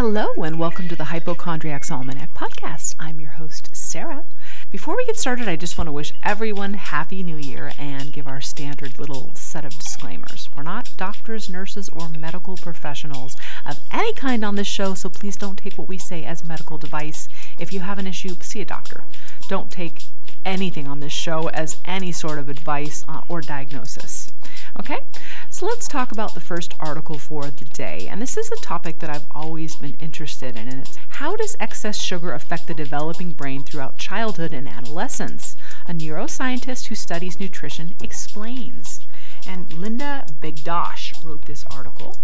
Hello, and welcome to the Hypochondriac's Almanac podcast. I'm your host, Sarah. Before we get started, I just want to wish everyone Happy New Year and give our standard little set of disclaimers. We're not doctors, nurses, or medical professionals of any kind on this show, so please don't take what we say as medical advice. If you have an issue, see a doctor. Don't take anything on this show as any sort of advice uh, or diagnosis. Okay, so let's talk about the first article for the day. And this is a topic that I've always been interested in, and it's how does excess sugar affect the developing brain throughout childhood and adolescence? A neuroscientist who studies nutrition explains. And Linda Begdache wrote this article.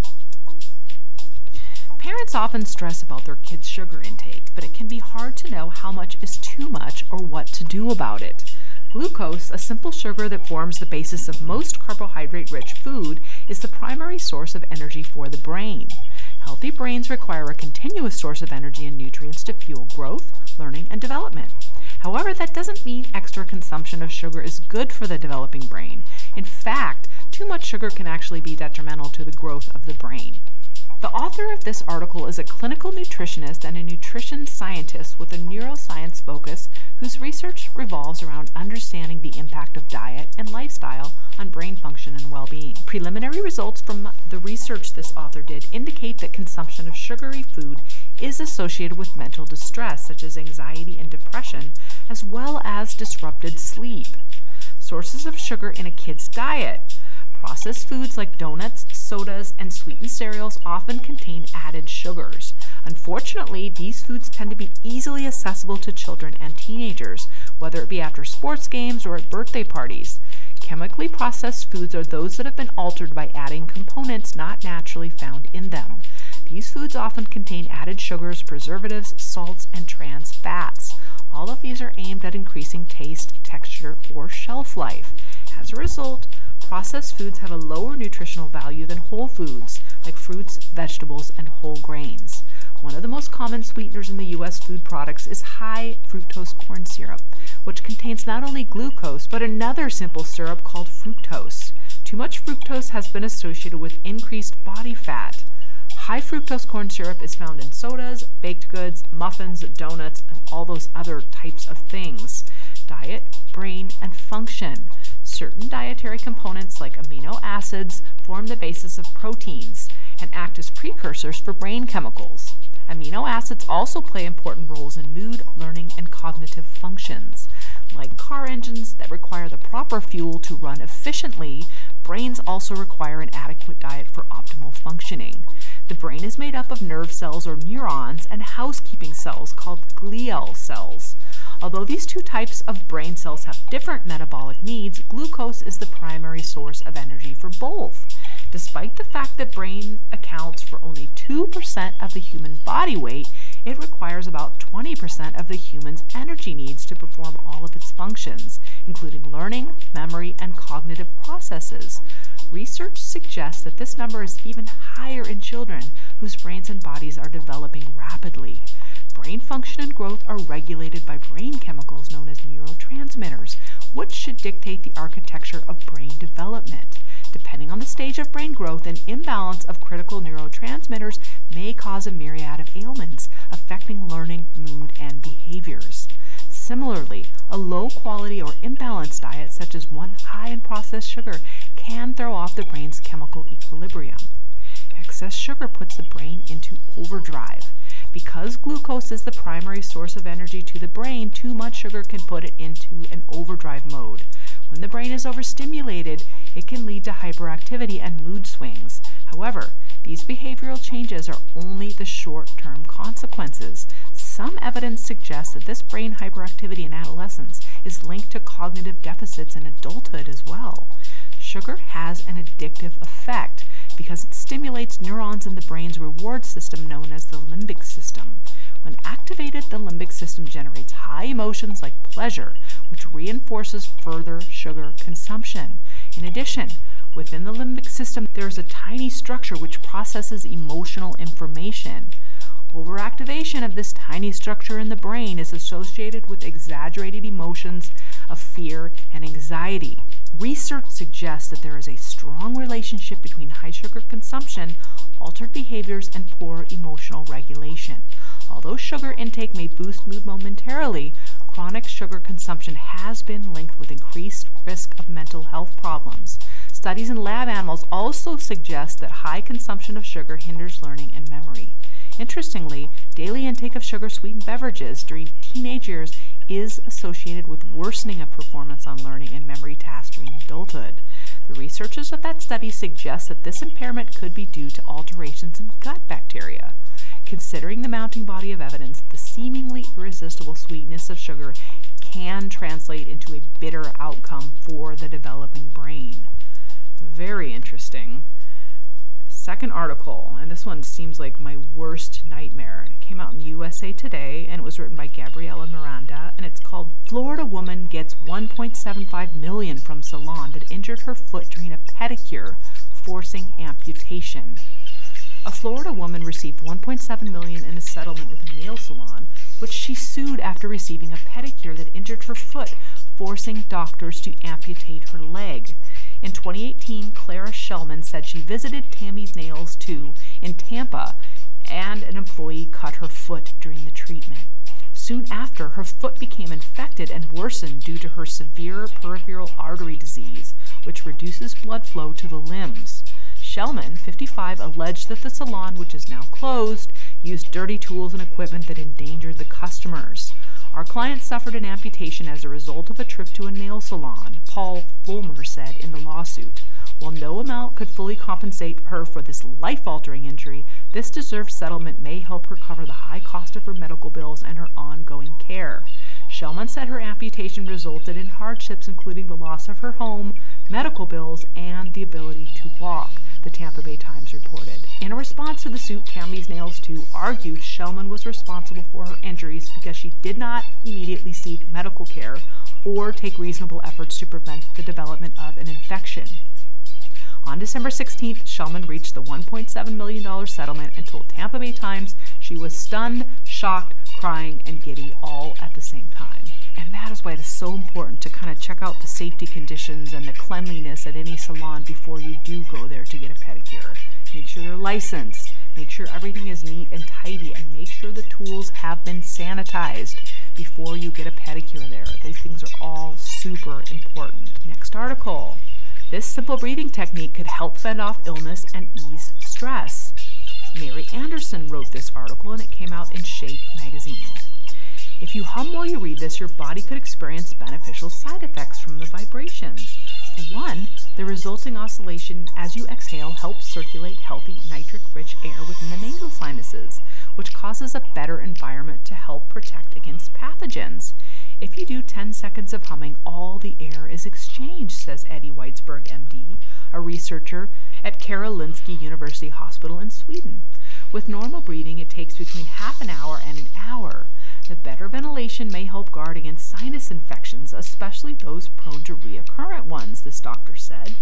Parents often stress about their kids' sugar intake, but it can be hard to know how much is too much or what to do about it. Glucose, a simple sugar that forms the basis of most carbohydrate rich food, is the primary source of energy for the brain. Healthy brains require a continuous source of energy and nutrients to fuel growth, learning, and development. However, that doesn't mean extra consumption of sugar is good for the developing brain. In fact, too much sugar can actually be detrimental to the growth of the brain. The author of this article is a clinical nutritionist and a nutrition scientist with a neuroscience focus whose research revolves around understanding the impact of diet and lifestyle on brain function and well being. Preliminary results from the research this author did indicate that consumption of sugary food is associated with mental distress, such as anxiety and depression, as well as disrupted sleep. Sources of sugar in a kid's diet. Processed foods like donuts, sodas, and sweetened cereals often contain added sugars. Unfortunately, these foods tend to be easily accessible to children and teenagers, whether it be after sports games or at birthday parties. Chemically processed foods are those that have been altered by adding components not naturally found in them. These foods often contain added sugars, preservatives, salts, and trans fats. All of these are aimed at increasing taste, texture, or shelf life. As a result, processed foods have a lower nutritional value than whole foods, like fruits, vegetables, and whole grains. One of the most common sweeteners in the U.S. food products is high fructose corn syrup, which contains not only glucose, but another simple syrup called fructose. Too much fructose has been associated with increased body fat. High fructose corn syrup is found in sodas, baked goods, muffins, donuts, and all those other types of things. Diet, brain, and function. Certain dietary components like amino acids form the basis of proteins and act as precursors for brain chemicals. Amino acids also play important roles in mood, learning, and cognitive functions. Like car engines that require the proper fuel to run efficiently, brains also require an adequate diet for optimal functioning. The brain is made up of nerve cells or neurons and housekeeping cells called glial cells. Although these two types of brain cells have different metabolic needs, glucose is the primary source of energy for both. Despite the fact that brain accounts for only 2% of the human body weight, it requires about 20% of the human's energy needs to perform all of its functions, including learning, memory, and cognitive processes. Research suggests that this number is even higher in children whose brains and bodies are developing rapidly. Brain function and growth are regulated by brain chemicals known as neurotransmitters, which should dictate the architecture of brain development. Depending on the stage of brain growth, an imbalance of critical neurotransmitters may cause a myriad of ailments affecting learning, mood, and behaviors. Similarly, a low quality or imbalanced diet, such as one high in processed sugar, can throw off the brain's chemical equilibrium. Excess sugar puts the brain into overdrive. Because glucose is the primary source of energy to the brain, too much sugar can put it into an overdrive mode. When the brain is overstimulated, it can lead to hyperactivity and mood swings. However, these behavioral changes are only the short term consequences. Some evidence suggests that this brain hyperactivity in adolescence is linked to cognitive deficits in adulthood as well. Sugar has an addictive effect because it stimulates neurons in the brain's reward system known as the limbic system. When activated, the limbic system generates high emotions like pleasure, which reinforces further sugar consumption. In addition, within the limbic system, there is a tiny structure which processes emotional information. Overactivation of this tiny structure in the brain is associated with exaggerated emotions of fear and anxiety. Research suggests that there is a strong relationship between high sugar consumption, altered behaviors, and poor emotional regulation. Although sugar intake may boost mood momentarily, chronic sugar consumption has been linked with increased risk of mental health problems. Studies in lab animals also suggest that high consumption of sugar hinders learning and memory. Interestingly, daily intake of sugar sweetened beverages during teenage years is associated with worsening of performance on learning and memory tasks during adulthood. The researchers of that study suggest that this impairment could be due to alterations in gut bacteria. Considering the mounting body of evidence, the seemingly irresistible sweetness of sugar can translate into a bitter outcome for the developing brain. Very interesting second article, and this one seems like my worst nightmare. It came out in USA Today, and it was written by Gabriela Miranda, and it's called "Florida Woman Gets 1.75 Million from Salon That Injured Her Foot During a Pedicure, Forcing Amputation." A Florida woman received 1.7 million in a settlement with a nail salon, which she sued after receiving a pedicure that injured her foot, forcing doctors to amputate her leg. In 2018, Clara Shellman said she visited Tammy's Nails 2 in Tampa and an employee cut her foot during the treatment. Soon after, her foot became infected and worsened due to her severe peripheral artery disease, which reduces blood flow to the limbs. Shellman, 55, alleged that the salon, which is now closed, used dirty tools and equipment that endangered the customers. Our client suffered an amputation as a result of a trip to a nail salon, Paul Fulmer said in the lawsuit. While no amount could fully compensate her for this life altering injury, this deserved settlement may help her cover the high cost of her medical bills and her ongoing care. Shellman said her amputation resulted in hardships including the loss of her home, medical bills, and the ability to walk the Tampa Bay Times reported. In a response to the suit, Tammy's Nails 2 argued Shellman was responsible for her injuries because she did not immediately seek medical care or take reasonable efforts to prevent the development of an infection. On December 16th, Shellman reached the $1.7 million settlement and told Tampa Bay Times she was stunned, shocked, crying, and giddy all at the same time. And that is why it is so important to kind of check out the safety conditions and the cleanliness at any salon before you do go there to get a pedicure. Make sure they're licensed. Make sure everything is neat and tidy and make sure the tools have been sanitized before you get a pedicure there. These things are all super important. Next article. This simple breathing technique could help fend off illness and ease stress. Mary Anderson wrote this article and it came out in Shape magazine. If you hum while you read this, your body could experience beneficial side effects from the vibrations. For one, the resulting oscillation as you exhale helps circulate healthy nitric rich air within the nasal sinuses, which causes a better environment to help protect against pathogens. If you do 10 seconds of humming, all the air is exchanged, says Eddie Weitzberg, MD, a researcher at Karolinska University Hospital in Sweden. With normal breathing, it takes between half an hour and an hour. The better ventilation may help guard against sinus infections, especially those prone to recurrent ones, this doctor said.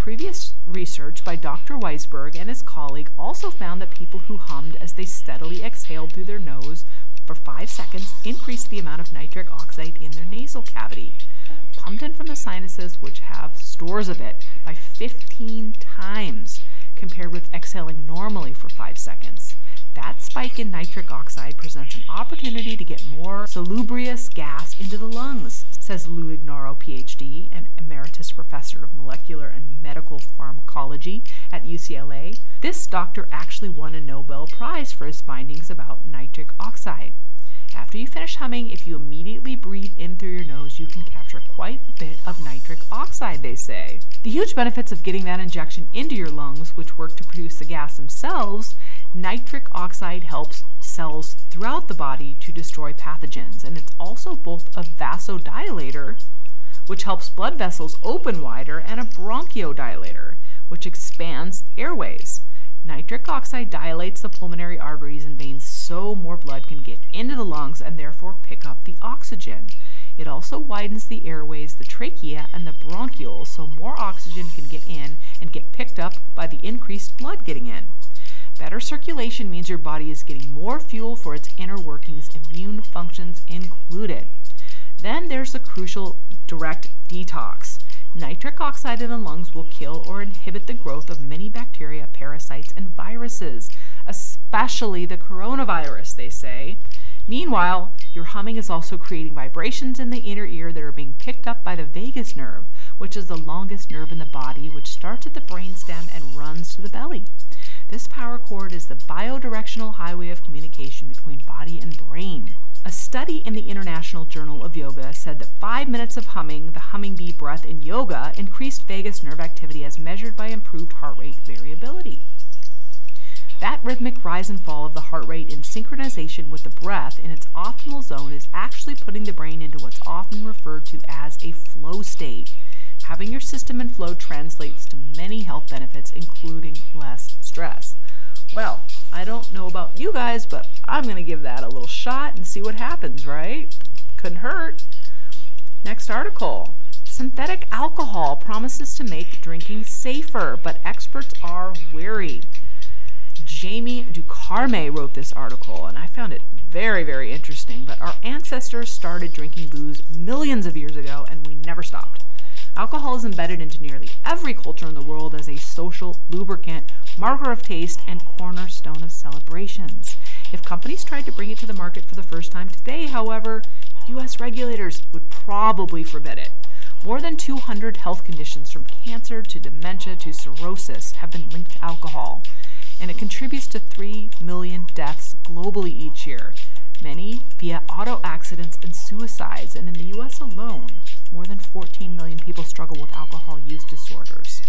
Previous research by Dr. Weitzberg and his colleague also found that people who hummed as they steadily exhaled through their nose for five seconds increased the amount of nitric oxide in their nasal cavity, pumped in from the sinuses, which have stores of it, by 15 times compared with exhaling normally for five seconds. That spike in nitric oxide presents an opportunity to get more salubrious gas into the lungs, says Lou Ignarro, PhD, an emeritus professor of molecular and medical pharmacology at UCLA. This doctor actually won a Nobel Prize for his findings about nitric oxide. After you finish humming, if you immediately breathe in through can capture quite a bit of nitric oxide, they say. The huge benefits of getting that injection into your lungs, which work to produce the gas themselves, Nitric oxide helps cells throughout the body to destroy pathogens, and it's also both a vasodilator, which helps blood vessels open wider, and a bronchodilator, which expands airways. Nitric oxide dilates the pulmonary arteries and veins so more blood can get into the lungs and therefore pick up the oxygen. It also widens the airways, the trachea, and the bronchioles so more oxygen can get in and get picked up by the increased blood getting in. Better circulation means your body is getting more fuel for its inner workings, immune functions included. Then there's the crucial direct detox. Nitric oxide in the lungs will kill or inhibit the growth of many bacteria, parasites, and viruses, especially the coronavirus, they say. Meanwhile, your humming is also creating vibrations in the inner ear that are being picked up by the vagus nerve, which is the longest nerve in the body, which starts at the brainstem and runs to the belly. This power cord is the biodirectional highway of communication between body and brain. A study in the International Journal of Yoga said that five minutes of humming the humming bee breath in yoga increased vagus nerve activity as measured by improved heart rate variability. That rhythmic rise and fall of the heart rate in synchronization with the breath in its optimal zone is actually putting the brain into what's often referred to as a flow state. Having your system in flow translates to many health benefits, including less stress. Well, I don't know about you guys, but I'm going to give that a little shot and see what happens, right? Couldn't hurt. Next article. Synthetic alcohol promises to make drinking safer, but experts. Jamie Ducharme wrote this article, and I found it very, very interesting. But our ancestors started drinking booze millions of years ago, and we never stopped. Alcohol is embedded into nearly every culture in the world as a social lubricant, marker of taste, and cornerstone of celebrations. If companies tried to bring it to the market for the first time today, however, U.S. regulators would probably forbid it. More than 200 health conditions from cancer to dementia to cirrhosis have been linked to alcohol, and it contributes to 3 million deaths globally each year, many via auto accidents and suicides, and in the U.S. alone, more than 14 million people struggle with alcohol use disorders.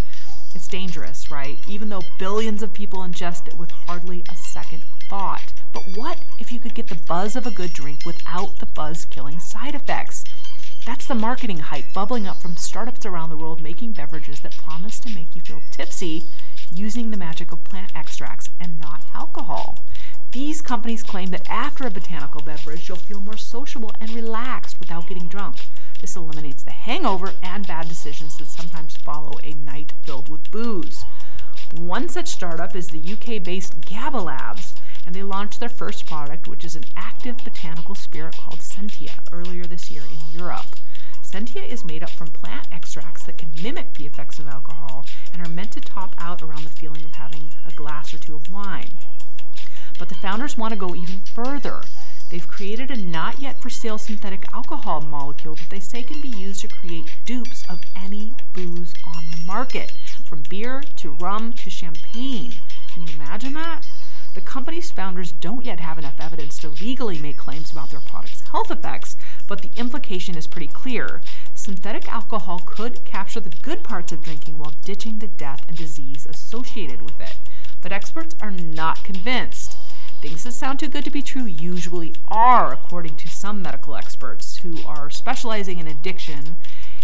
It's dangerous, right? Even though billions of people ingest it with hardly a second thought. But what if you could get the buzz of a good drink without the buzz killing side effects? That's the marketing hype bubbling up from startups around the world making beverages that promise to make you feel tipsy using the magic of plant extracts and not alcohol. These companies claim that after a botanical beverage, you'll feel more sociable and relaxed without getting drunk. This eliminates the hangover and bad decisions that sometimes follow a night filled with booze. One such startup is the UK based GABA Labs, and they launched their first product, which is an active botanical spirit called Sentia, earlier this year in Europe. Sentia is made up from plant extracts that can mimic the effects of alcohol and are meant to top out around the feeling of having a glass or two of wine. But the founders want to go even further. They've created a not yet for sale synthetic alcohol molecule that they say can be used to create dupes of any booze on the market, from beer to rum to champagne. Can you imagine that? The company's founders don't yet have enough evidence to legally make claims about their product's health effects, but the implication is pretty clear. Synthetic alcohol could capture the good parts of drinking while ditching the death and disease associated with it. But experts are not convinced. Things that sound too good to be true usually are, according to some medical experts who are specializing in addiction.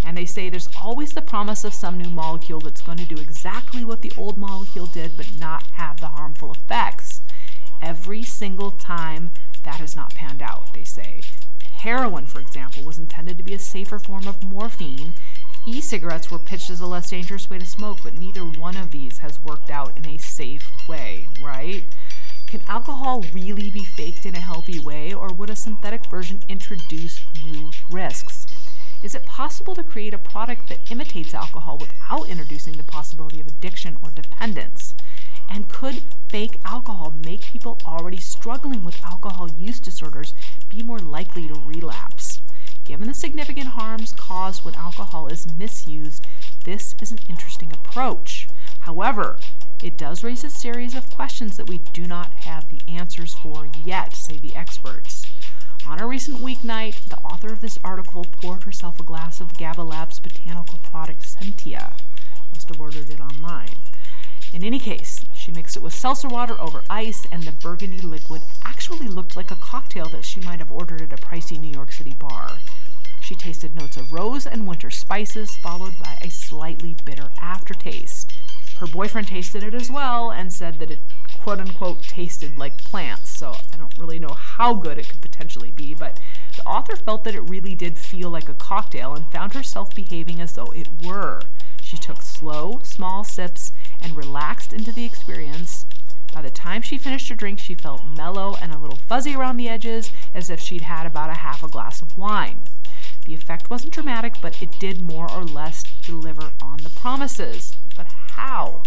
And they say there's always the promise of some new molecule that's going to do exactly what the old molecule did, but not have the harmful effects. Every single time that has not panned out, they say. Heroin, for example, was intended to be a safer form of morphine. E cigarettes were pitched as a less dangerous way to smoke, but neither one of these has worked out in a safe way, right? Can alcohol really be faked in a healthy way, or would a synthetic version introduce new risks? Is it possible to create a product that imitates alcohol without introducing the possibility of addiction or dependence? And could fake alcohol make people already struggling with alcohol use disorders be more likely to relapse? Given the significant harms caused when alcohol is misused, this is an interesting approach. However, it does raise a series of questions that we do not have the answers for yet, say the experts. On a recent weeknight, the author of this article poured herself a glass of GABA Labs botanical product Sentia. Must have ordered it online. In any case, she mixed it with seltzer water over ice, and the burgundy liquid actually looked like a cocktail that she might have ordered at a pricey New York City bar. She tasted notes of rose and winter spices, followed by a slightly bitter aftertaste. Her boyfriend tasted it as well and said that it quote unquote tasted like plants. So I don't really know how good it could potentially be, but the author felt that it really did feel like a cocktail and found herself behaving as though it were. She took slow, small sips and relaxed into the experience. By the time she finished her drink, she felt mellow and a little fuzzy around the edges, as if she'd had about a half a glass of wine. The effect wasn't dramatic, but it did more or less deliver on the promises. But how?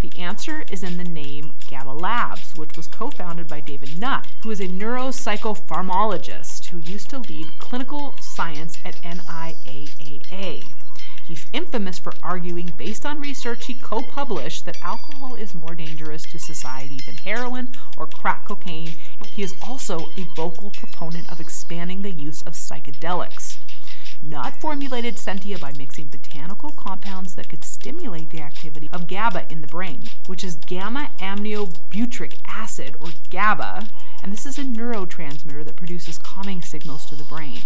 The answer is in the name GABA Labs, which was co founded by David Nutt, who is a neuropsychopharmacologist who used to lead clinical science at NIAAA. He's infamous for arguing, based on research he co published, that alcohol is more dangerous to society than heroin or crack cocaine. He is also a vocal proponent of expanding the use of psychedelics. Nutt formulated Sentia by mixing botanical compounds that could stimulate the activity of GABA in the brain, which is gamma aminobutyric acid, or GABA, and this is a neurotransmitter that produces calming signals to the brain.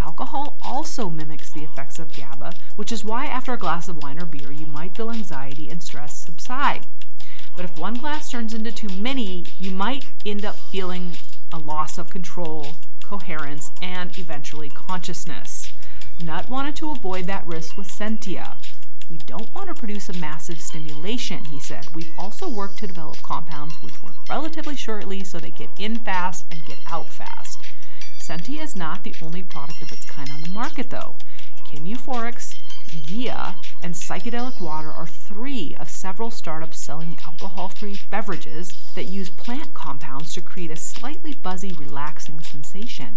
Alcohol also mimics the effects of GABA, which is why after a glass of wine or beer you might feel anxiety and stress subside. But if one glass turns into too many, you might end up feeling a loss of control, coherence, and eventually consciousness. Nutt wanted to avoid that risk with Sentia. We don't want to produce a massive stimulation, he said. We've also worked to develop compounds which work relatively shortly so they get in fast and get out fast. Sentia is not the only product of its kind on the market, though. Kineuphorix, Ghia, and Psychedelic Water are three of several startups selling alcohol free beverages that use plant compounds to create a slightly buzzy, relaxing sensation.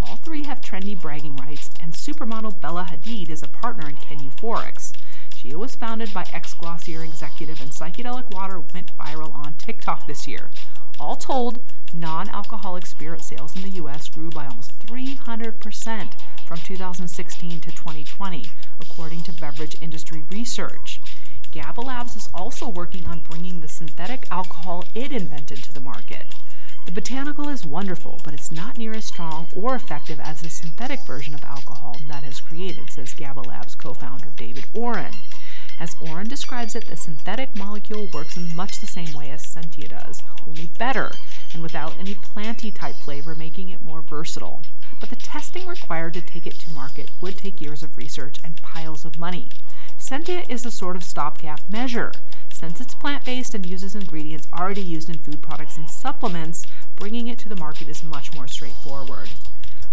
All three have trendy bragging rights, and supermodel Bella Hadid is a partner in Kineuphorix. Ghia was founded by ex Glossier executive, and Psychedelic Water went viral on TikTok this year. All told, non alcoholic spirit sales in the US grew by almost 300% from 2016 to 2020, according to beverage industry research. GABA Labs is also working on bringing the synthetic alcohol it invented to the market. The botanical is wonderful, but it's not near as strong or effective as the synthetic version of alcohol Nutt has created, says GABA Labs co founder David Orren. As Orren describes it, the synthetic molecule works in much the same way as Sentia does, only better, and without any planty type flavor, making it more versatile. But the testing required to take it to market would take years of research and piles of money. Sentia is a sort of stopgap measure. Since it's plant based and uses ingredients already used in food products and supplements, bringing it to the market is much more straightforward.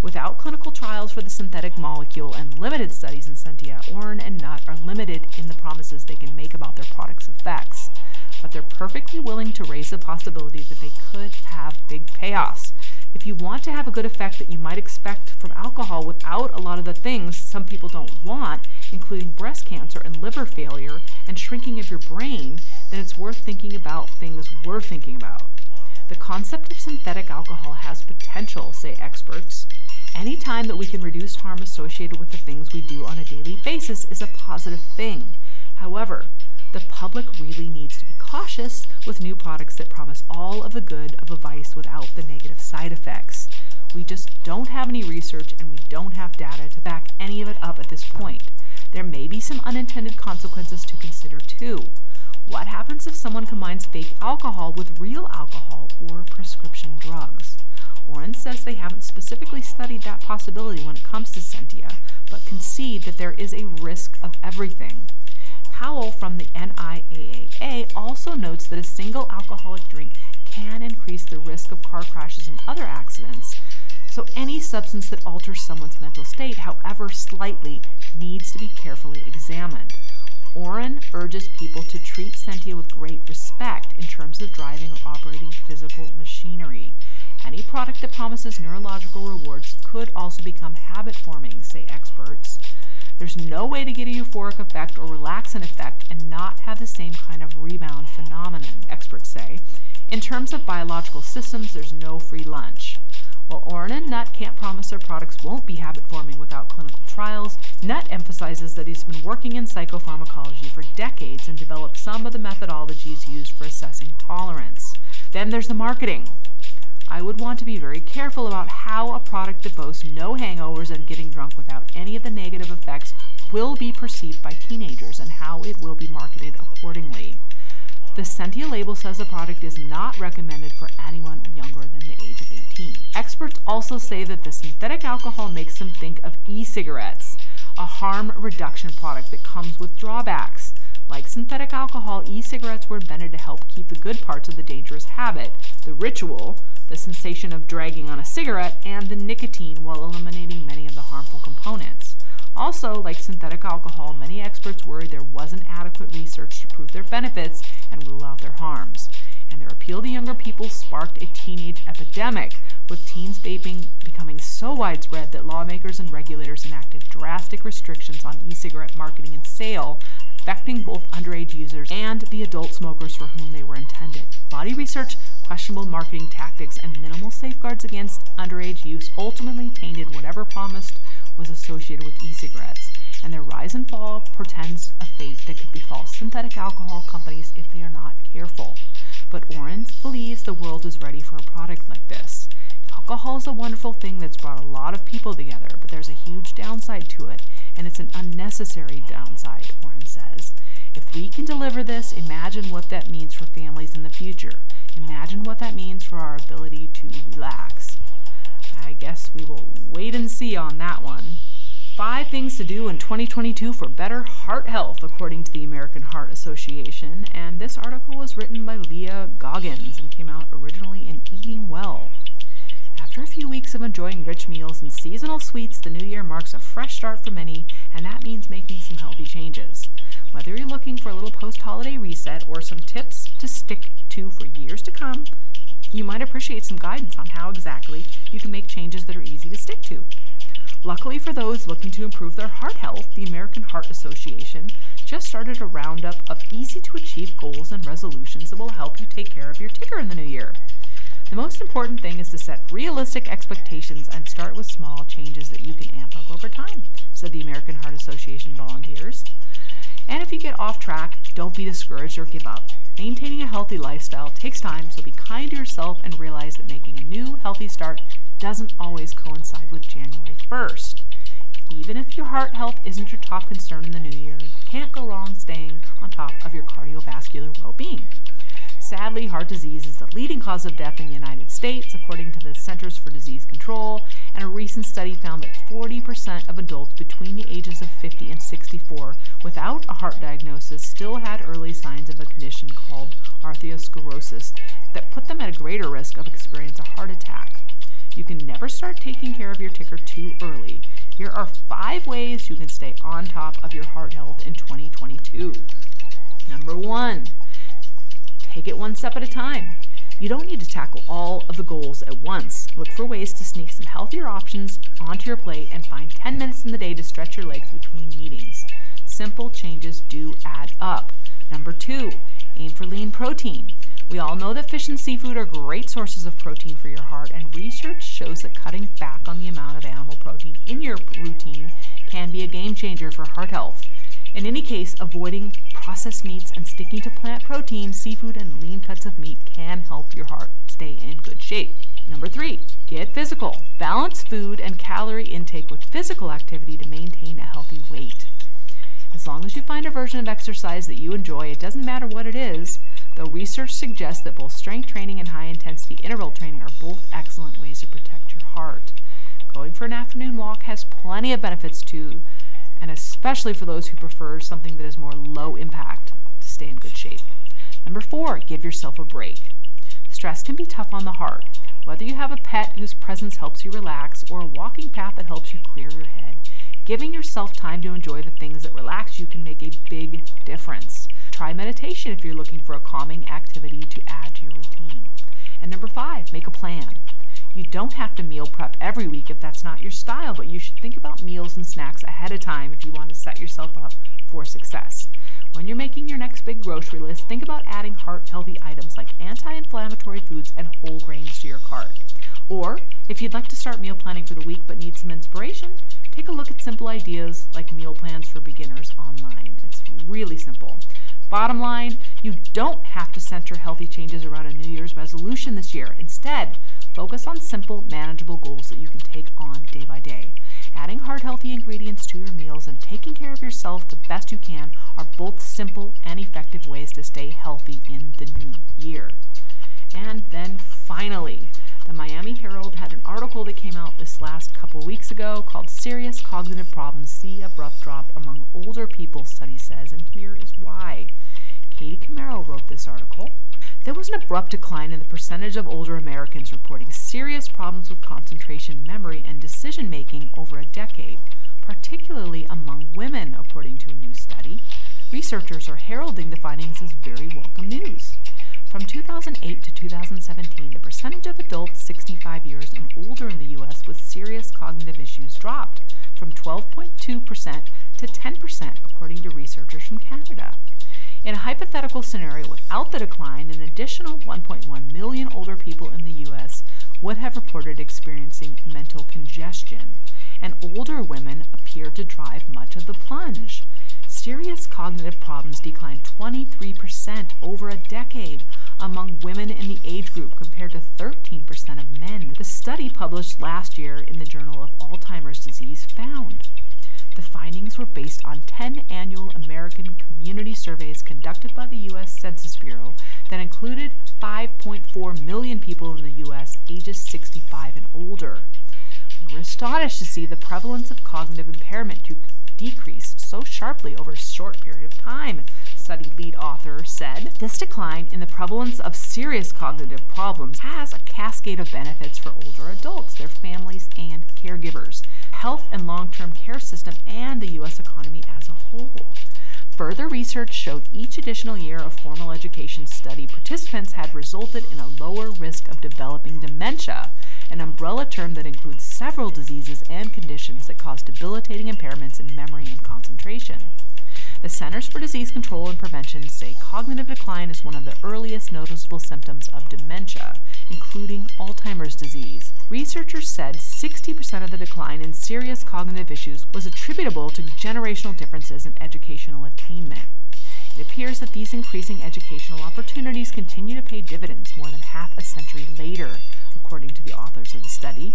Without clinical trials for the synthetic molecule and limited studies in Sentia, Orren and Nutt are limited in the promises they can make about their product's effects. But they're perfectly willing to raise the possibility that they could have big payoffs. If you want to have a good effect that you might expect from alcohol without a lot of the things some people don't want, including breast cancer and liver failure and shrinking of your brain, then it's worth thinking about things we're thinking about. The concept of synthetic alcohol has potential, say experts. Any time that we can reduce harm associated with the things we do on a daily basis is a positive thing. However, the public really needs to be cautious with new products that promise all of the good of a vice without the negative side effects. We just don't have any research and we don't have data to back any of it up at this point. There may be some unintended consequences to consider too. What happens if someone combines fake alcohol with real alcohol or prescription drugs? Orren says they haven't specifically studied that possibility when it comes to Sentia, but concede that there is a risk of everything. Powell from the NIAAA also notes that a single alcoholic drink can increase the risk of car crashes and other accidents. So, any substance that alters someone's mental state, however slightly, needs to be carefully examined. Orren urges people to treat Sentia with great respect in terms of driving or operating physical machinery. Any product that promises neurological rewards could also become habit forming, say experts. There's no way to get a euphoric effect or relaxant effect and not have the same kind of rebound phenomenon, experts say. In terms of biological systems, there's no free lunch. While Orren and Nutt can't promise their products won't be habit forming without clinical trials, Nutt emphasizes that he's been working in psychopharmacology for decades and developed some of the methodologies used for assessing tolerance. Then there's the marketing. I would want to be very careful about how a product that boasts no hangovers and getting drunk without any of the negative effects will be perceived by teenagers and how it will be marketed accordingly. The Sentia label says the product is not recommended for anyone younger than the age of 18. Experts also say that the synthetic alcohol makes them think of e cigarettes, a harm reduction product that comes with drawbacks. Like synthetic alcohol, e cigarettes were invented to help keep the good parts of the dangerous habit, the ritual, the sensation of dragging on a cigarette, and the nicotine while eliminating many of the harmful components. Also, like synthetic alcohol, many experts worried there wasn't adequate research to prove their benefits and rule out their harms. And their appeal to younger people sparked a teenage epidemic, with teens vaping becoming so widespread that lawmakers and regulators enacted drastic restrictions on e cigarette marketing and sale, affecting both underage users and the adult smokers for whom they were intended. Body research, questionable marketing tactics, and minimal safeguards against underage use ultimately tainted whatever promised was associated with e cigarettes, and their rise and fall portends a fate that could befall synthetic alcohol companies if they are not careful. But Orren believes the world is ready for a product like this. Alcohol is a wonderful thing that's brought a lot of people together, but there's a huge downside to it, and it's an unnecessary downside, Orren says. If we can deliver this, imagine what that means for families in the future. Imagine what that means for our ability to relax. I guess we will wait and see on that one. Five things to do in 2022 for better heart health, according to the American Heart Association. And this article was written by Leah Goggins and came out originally in Eating Well. After a few weeks of enjoying rich meals and seasonal sweets, the new year marks a fresh start for many, and that means making some healthy changes. Whether you're looking for a little post holiday reset or some tips to stick to for years to come, you might appreciate some guidance on how exactly you can make changes that are easy to stick to. Luckily for those looking to improve their heart health, the American Heart Association just started a roundup of easy to achieve goals and resolutions that will help you take care of your ticker in the new year. The most important thing is to set realistic expectations and start with small changes that you can amp up over time, said the American Heart Association volunteers. And if you get off track, don't be discouraged or give up. Maintaining a healthy lifestyle takes time, so be kind to yourself and realize that making a new healthy start doesn't always coincide with January 1st. Even if your heart health isn't your top concern in the new year, you can't go wrong staying on top of your cardiovascular well being. Sadly, heart disease is the leading cause of death in the United States, according to the Centers for Disease Control, and a recent study found that 40% of adults between the ages of 50 and 64 without a heart diagnosis still had early signs of a condition called arteriosclerosis that put them at a greater risk of experiencing a heart attack. You can never start taking care of your ticker too early. Here are five ways you can stay on top of your heart health in 2022. Number one, Take it one step at a time. You don't need to tackle all of the goals at once. Look for ways to sneak some healthier options onto your plate and find 10 minutes in the day to stretch your legs between meetings. Simple changes do add up. Number two, aim for lean protein. We all know that fish and seafood are great sources of protein for your heart, and research shows that cutting back on the amount of animal protein in your routine can be a game changer for heart health. In any case, avoiding processed meats and sticking to plant protein, seafood, and lean cuts of meat can help your heart stay in good shape. Number three, get physical. Balance food and calorie intake with physical activity to maintain a healthy weight. As long as you find a version of exercise that you enjoy, it doesn't matter what it is, though research suggests that both strength training and high intensity interval training are both excellent ways to protect your heart. Going for an afternoon walk has plenty of benefits too, and especially for those who prefer something that is more low impact to stay in good shape. Number four, give yourself a break. Stress can be tough on the heart. Whether you have a pet whose presence helps you relax or a walking path that helps you clear your head, giving yourself time to enjoy the things that relax you can make a big difference. Try meditation if you're looking for a calming activity to add to your routine. And number five, make a plan. You don't have to meal prep every week if that's not your style, but you should think about meals and snacks ahead of time if you want to set yourself up for success. When you're making your next big grocery list, think about adding heart healthy items like anti inflammatory foods and whole grains to your cart. Or, if you'd like to start meal planning for the week but need some inspiration, take a look at simple ideas like meal plans for beginners online. It's really simple. Bottom line, you don't have to center healthy changes around a New Year's resolution this year. Instead, Focus on simple, manageable goals that you can take on day by day. Adding heart healthy ingredients to your meals and taking care of yourself the best you can are both simple and effective ways to stay healthy in the new year. And then finally, the Miami Herald had an article that came out this last couple weeks ago called Serious Cognitive Problems See Abrupt Drop Among Older People, study says, and here is why. Katie Camero wrote this article. There was an abrupt decline in the percentage of older Americans reporting serious problems with concentration, memory, and decision making over a decade, particularly among women, according to a new study. Researchers are heralding the findings as very welcome news. From 2008 to 2017, the percentage of adults 65 years and older in the U.S. with serious cognitive issues dropped from 12.2% to 10%, according to researchers from Canada. In a hypothetical scenario without the decline, an additional 1.1 million older people in the U.S. would have reported experiencing mental congestion, and older women appear to drive much of the plunge. Serious cognitive problems declined 23% over a decade among women in the age group compared to 13% of men. The study published last year in the Journal of Alzheimer's Disease found the findings were based on 10 annual American community surveys conducted by the U.S. Census Bureau that included 5.4 million people in the U.S. ages 65 and older. We were astonished to see the prevalence of cognitive impairment to decrease so sharply over a short period of time, study lead author said. This decline in the prevalence of serious cognitive problems has a cascade of benefits for older adults, their families, and caregivers health and long term care system, and the U.S. economy as a whole. Further research showed each additional year of formal education study participants had resulted in a lower risk of developing dementia, an umbrella term that includes several diseases and conditions that cause debilitating impairments in memory and concentration. The Centers for Disease Control and Prevention say cognitive decline is one of the earliest noticeable symptoms of dementia, including Alzheimer's disease. Researchers said 60% of the decline in serious cognitive issues was attributable to generational differences in educational attainment. It appears that these increasing educational opportunities continue to pay dividends more than half a century later, according to the authors of the study.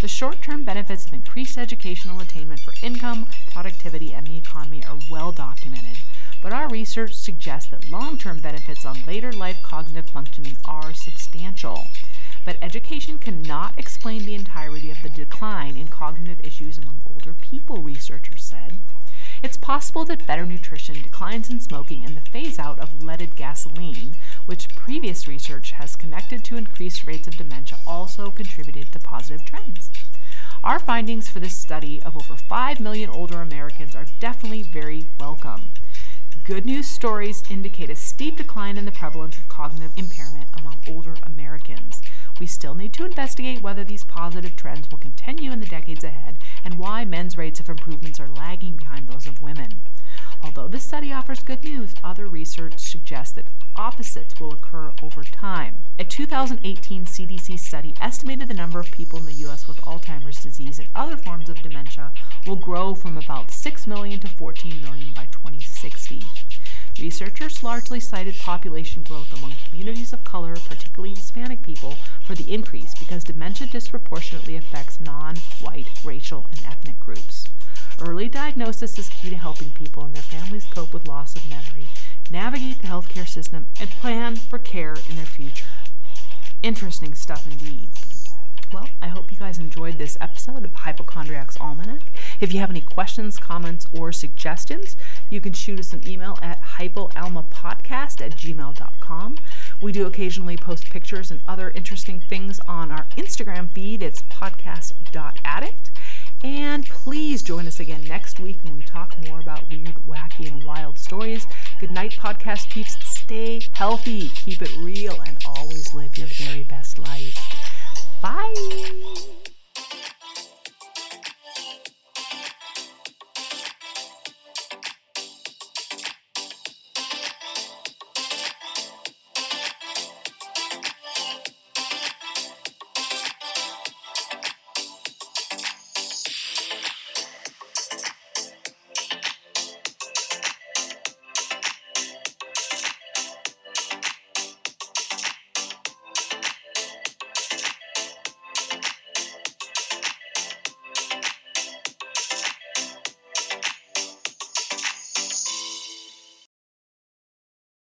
The short term benefits of increased educational attainment for income, productivity, and the economy are well documented, but our research suggests that long term benefits on later life cognitive functioning are substantial. But education cannot explain the entirety of the decline in cognitive issues among older people, researchers said. It's possible that better nutrition, declines in smoking, and the phase out of leaded gasoline, which previous research has connected to increased rates of dementia, also contributed to positive trends. Our findings for this study of over 5 million older Americans are definitely very welcome. Good news stories indicate a steep decline in the prevalence of cognitive impairment among older Americans. We still need to investigate whether these positive trends will continue in the decades ahead and why men's rates of improvements are lagging behind those of women. Although this study offers good news, other research suggests that opposites will occur over time. A 2018 CDC study estimated the number of people in the U.S. with Alzheimer's disease and other forms of dementia will grow from about 6 million to 14 million by 2060. Researchers largely cited population growth among communities of color, particularly Hispanic people, for the increase because dementia disproportionately affects non white racial and ethnic groups. Early diagnosis is key to helping people and their families cope with loss of memory, navigate the healthcare system, and plan for care in their future. Interesting stuff indeed. Well, I hope you guys enjoyed this episode of Hypochondriac's Almanac. If you have any questions, comments, or suggestions, you can shoot us an email at hypoalmapodcast at gmail.com. We do occasionally post pictures and other interesting things on our Instagram feed. It's podcast.addict. And please join us again next week when we talk more about weird, wacky, and wild stories. Good night, podcast peeps. Stay healthy, keep it real, and always live your very best life. Bye.